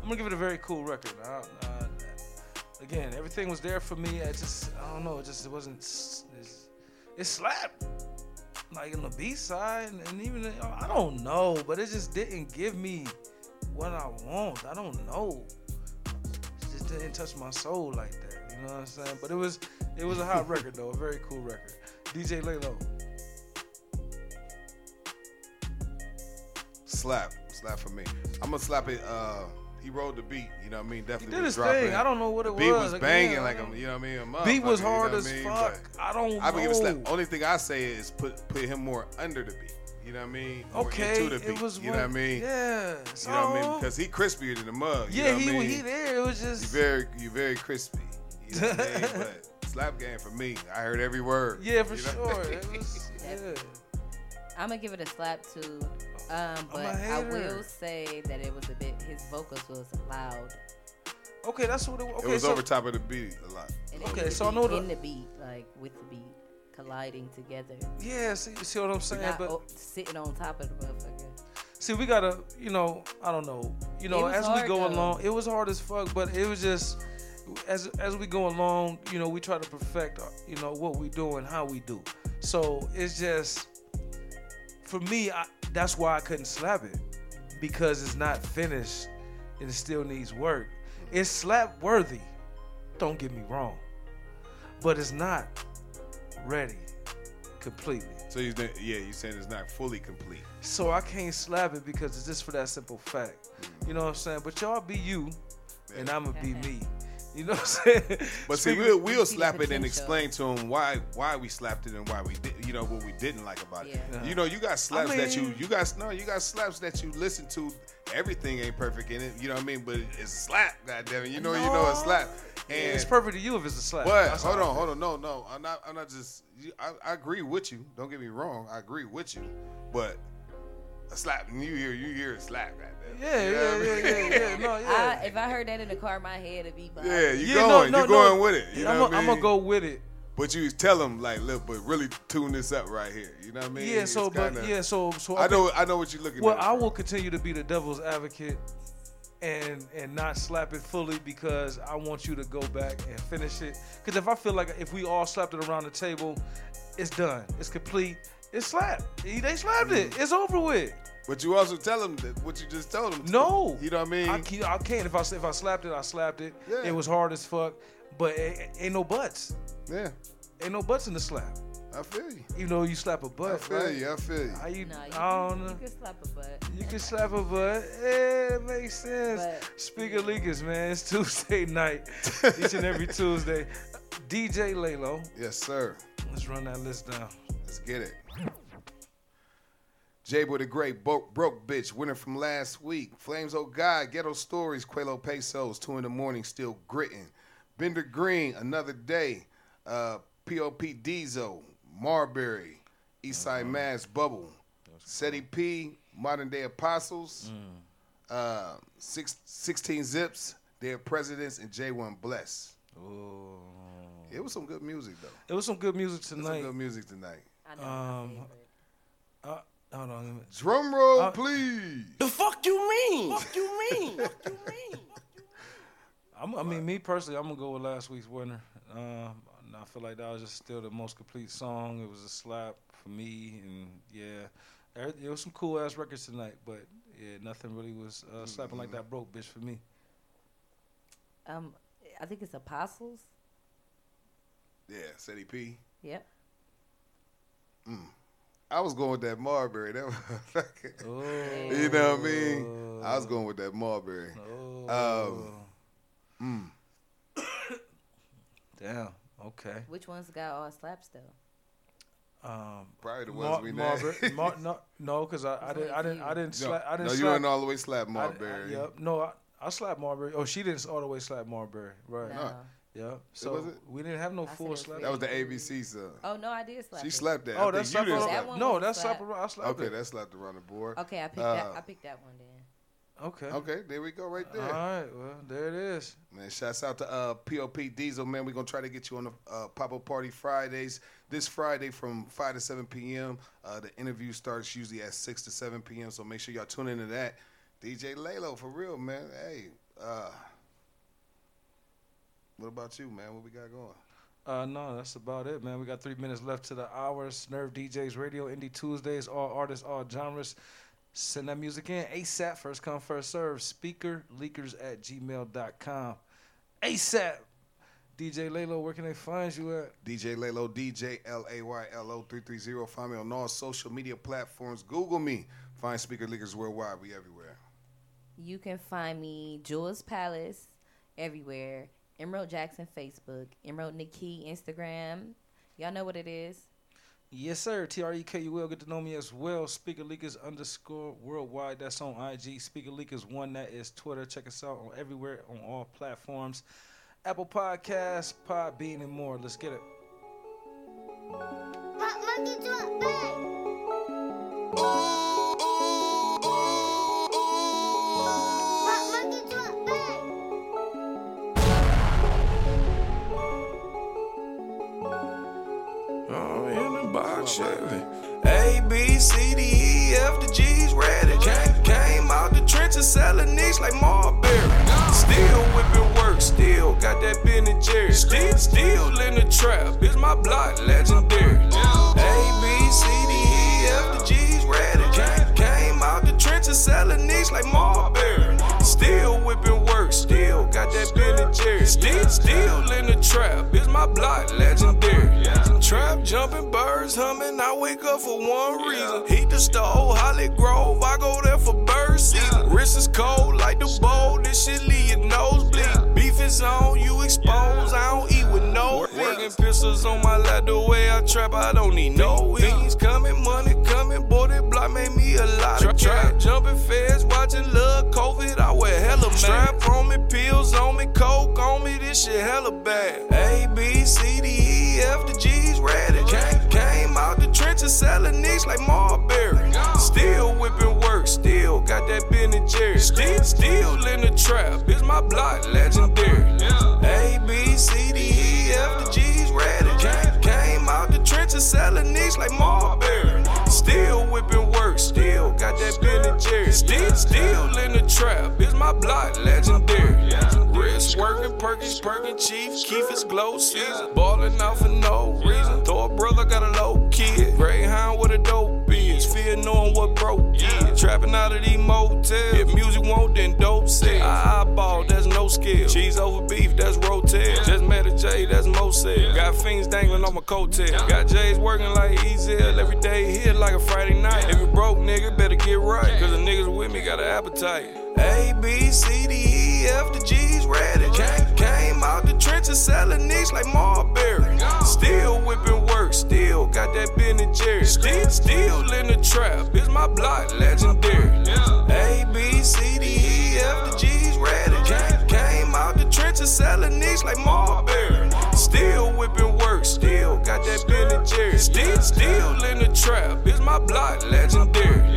I'm gonna give it a very cool record. I, again, everything was there for me. I just, I don't know. It just, it wasn't. It's, it slapped. like on the B side, and, and even I don't know, but it just didn't give me what I want. I don't know. It just didn't touch my soul like that. You know what I'm saying? But it was it was a hot <laughs> record though, a very cool record. DJ Laylo. Slap, slap for me. I'm gonna slap it. Uh, he rode the beat. You know what I mean? Definitely He did was his dropping. thing. I don't know what the it beat was. was banging Again, like I a, don't- you know what I mean? A Beat was motherfucker, you know hard as I mean? fuck. But I don't I would give it a slap. know. Only thing I say is put put him more under the beat. You know what I mean? More Okay, into the it beat. was you know what I mean? yeah, You know what I mean? Because he crispier than the mug. You Yeah, know he what I mean? he there. It was just You just very you very crispy. You know what I mean? <laughs> But slap game for me. I heard every word. yeah for You know? sure. It was, yeah. I'm gonna give it a slap too. Um, I'm but a I hater. will say that it was a bit. His vocals was loud. Okay, that's what it was. it was so over top of the beat a lot. Okay, was so I know beat the- in the beat, like with the beat colliding together. yeah, see, see what I'm saying? Not But o- sitting on top of the motherfucker. See, we gotta, you know, I don't know, you know, as we go though. along, it was hard as fuck, but it was just as as we go along, you know, we try to perfect, uh, you know, what we do and how we do. So it's just for me, I, that's why I couldn't slap it because it's not finished and it still needs work. It's slap worthy, don't get me wrong, but it's not ready completely. So you yeah, you saying it's not fully complete. So I can't slap it because it's just for that simple fact. You know what I'm saying? But y'all be you, and I'ma be <laughs> me. You know what I'm saying? <laughs> But see, we'll, we'll slap it and explain to him why why we slapped it and why we did, you know, what we didn't like about it. Yeah. You know, you got slaps that you you got no, you got slaps that you listen to. Everything ain't perfect in it. You know what I mean? But it's a slap. Goddamn it, you know, you know a slap. And it's perfect to you if it's a slap. But That's hold on, hold on, no, no, I'm not. I'm not just. you- I, I agree with you. Don't get me wrong. I agree with you. But a slap, and you hear you hear a slap. Goddamn. Yeah, You know yeah, I yeah, mean? yeah, yeah. No, <laughs> yeah. I, if I heard that in the car, my head would be. bobbing. Yeah, you Yeah, going, no, you no, going no. with it. You know I'm what I I'm mean? gonna go with it. But you tell them like, look, but really tune this up right here. You know what I mean? Yeah, so It's but kinda- yeah, so so I okay. know, I know what you're looking Well, at. Well, I will continue to be the devil's advocate and and not slap it fully because I want you to go back and finish it. Because if I feel like if we all slapped it around the table, it's done. It's complete. It's slapped. They slapped Mm. it. It's over with. But you also tell them that what you just told them. No, you know what I mean? I can't. I can't. If I if I slapped it, I slapped it. Yeah. It was hard as fuck, but it, ain't no butts. Yeah, ain't no butts in the slap. I feel you. Even though you slap a butt, I feel right? you. I feel you. How you? Nah, you, I don't can, know. you can slap a butt. You can slap a butt. Yeah, it makes sense. Speaking of leakers, man, it's Tuesday <laughs> night. Each and every <laughs> Tuesday. DJ Laylo. Yes, sir. Let's run that list down. Let's get it. Jay the great broke, broke bitch, winner from last week. Flames Oh God, Ghetto Stories, Quelo Pesos, two in the morning, still gritting. Bender Green, Another Day, uh, POP Diesel, Marbury, Eastside Mass Bubble, SETI P, Modern Day Apostles, uh, six, 16 Zips, Their Presidents, and J1 Bless. It was some good music, though. It was some good music It was some tonight. good music tonight. I know Um, uh, hold on. Drum roll, Uh, please. The fuck you mean? Fuck you mean? <laughs> Fuck you mean? I'm, I mean, me personally, I'm gonna go with last week's winner. Um, I feel like that was just still the most complete song. It was a slap for me, and yeah, there, there was some cool ass records tonight, but yeah, nothing really was uh, slapping like that broke bitch for me. Um, I think it's Apostles. Yeah, SETI P. Yep. Mm. I was going with that Marbury. That was <laughs> Oh. you know what I mean? I was going with that Marbury. Um, mm. <coughs> Damn. Okay. Which ones got all slaps though? Um, Probably the Mar- ones we named. Marbury- <laughs> Mar- no, no, because I, I There's didn't, I didn't, I didn't, No, slap, I didn't. no, you slap, didn't all the way slap I- I- Marbury. yep. No, I, I slapped Marbury. Oh, she didn't all the way slap Marbury. Right. No. Yep. So was it? we didn't have no I full said slap. That was the ABC song. Oh no, I did slap. She it. slapped that. Oh, that's slap you didn't around. That slap. No, was that's slap. slap around. I slapped Okay, it. that slapped around the board. Okay, I picked Uh, that. I picked that one then. Okay. Okay, there we go, right there. All right, Well, there it is. Man, shouts out to uh, POP Diesel, man. We're going to try to get you on the uh, Pop Up Party Fridays. This Friday from 5 to 7 p.m. Uh, the interview starts usually at 6 to 7 p.m., so make sure y'all tune into that. DJ Laylo, for real, man. Hey, uh, what about you, man? What we got going? Uh, no, that's about it, man. We got three minutes left to the hours. Nerve DJs Radio, Indie Tuesdays, all artists, all genres. Send that music in ASAP. First come, first serve. Speaker leakers at gmail.com. ASAP. DJ Laylo, where can they find you at? DJ Laylo, DJ L A Y L O 330. Find me on all social media platforms. Google me. Find Speaker Leakers Worldwide. We everywhere. You can find me Jules Palace everywhere. Emerald Jackson Facebook. Emerald Nikki Instagram. Y'all know what it is. Yes, sir. T R E K U L. Get to know me as well. Speaker Leakers underscore worldwide. That's on IG. Speaker Leakers one. That is Twitter. Check us out on everywhere on all platforms. Apple Podcasts, Podbean, and more. Let's get it. Oh, Chevy. A, B, C, D, E, F, the G's ready. Came, came out the trenches selling nicks like Marbury. Still whipping work, still got that Ben and Jerry. Still, still in the trap, it's my block legendary. A, B, C, D, E, F, the G's ready. Came, came out the trenches selling nicks like Marbury. Still whipping work, still got that Ben and Jerry. Still, still in the trap, it's my block legendary. Trap jumping, birds humming, I wake up for one reason. Heat the stove, Holly Grove, I go there for bird season. Wrist is cold like the bowl, this shit leave your nose bleed. Beef is on, you expose, I don't eat with no Working pistols on my lap, the way I trap, I don't need no Things coming, money coming, boy, that block made me a lot of trap. Jumping fast, watching love, COVID, I wear hella man. Strap on me, pills on me, coke on me, this shit hella bad. A, B, C, D, E, F, the G's ready. Came, came trenches selling nicks like Marbury. Still whipping work, still got that Ben and Jerry. Still, still in the trap, it's my block legendary. A, B, C, D, E, F, the G's ready. Came, out the trenches selling nicks like Marbury. Still whipping work, still got that Ben and Jerry. Still, still in the trap, it's my block legendary. Wrist working, Perkins, Perkin, Chief, Keith is glow season. Ballin' out for no reason. Thor brother got a low Fear knowing what broke is. Trapping out of these motels. If music won't, then dope sells. I eyeball, that's no skill. Cheese over beef, that's rotel. Just met a J, that's Mosel. Got fiends dangling on my coattail. Got J's working like Ezal. Every day here like a Friday night. If you broke, nigga, better get right. Cause the niggas with me got an appetite. A, B, C, D, E, F, the G's ready out the trenches selling niche like Marbury. Still whipping work, still got that Ben and Jerry. Still, still in the trap, it's my block legendary. A, B, C, D, E, F, the G's ready. Came out the trenches selling niche like Marbury. Still whipping work, still got that Ben and Jerry. Still, still in the trap, it's my block legendary.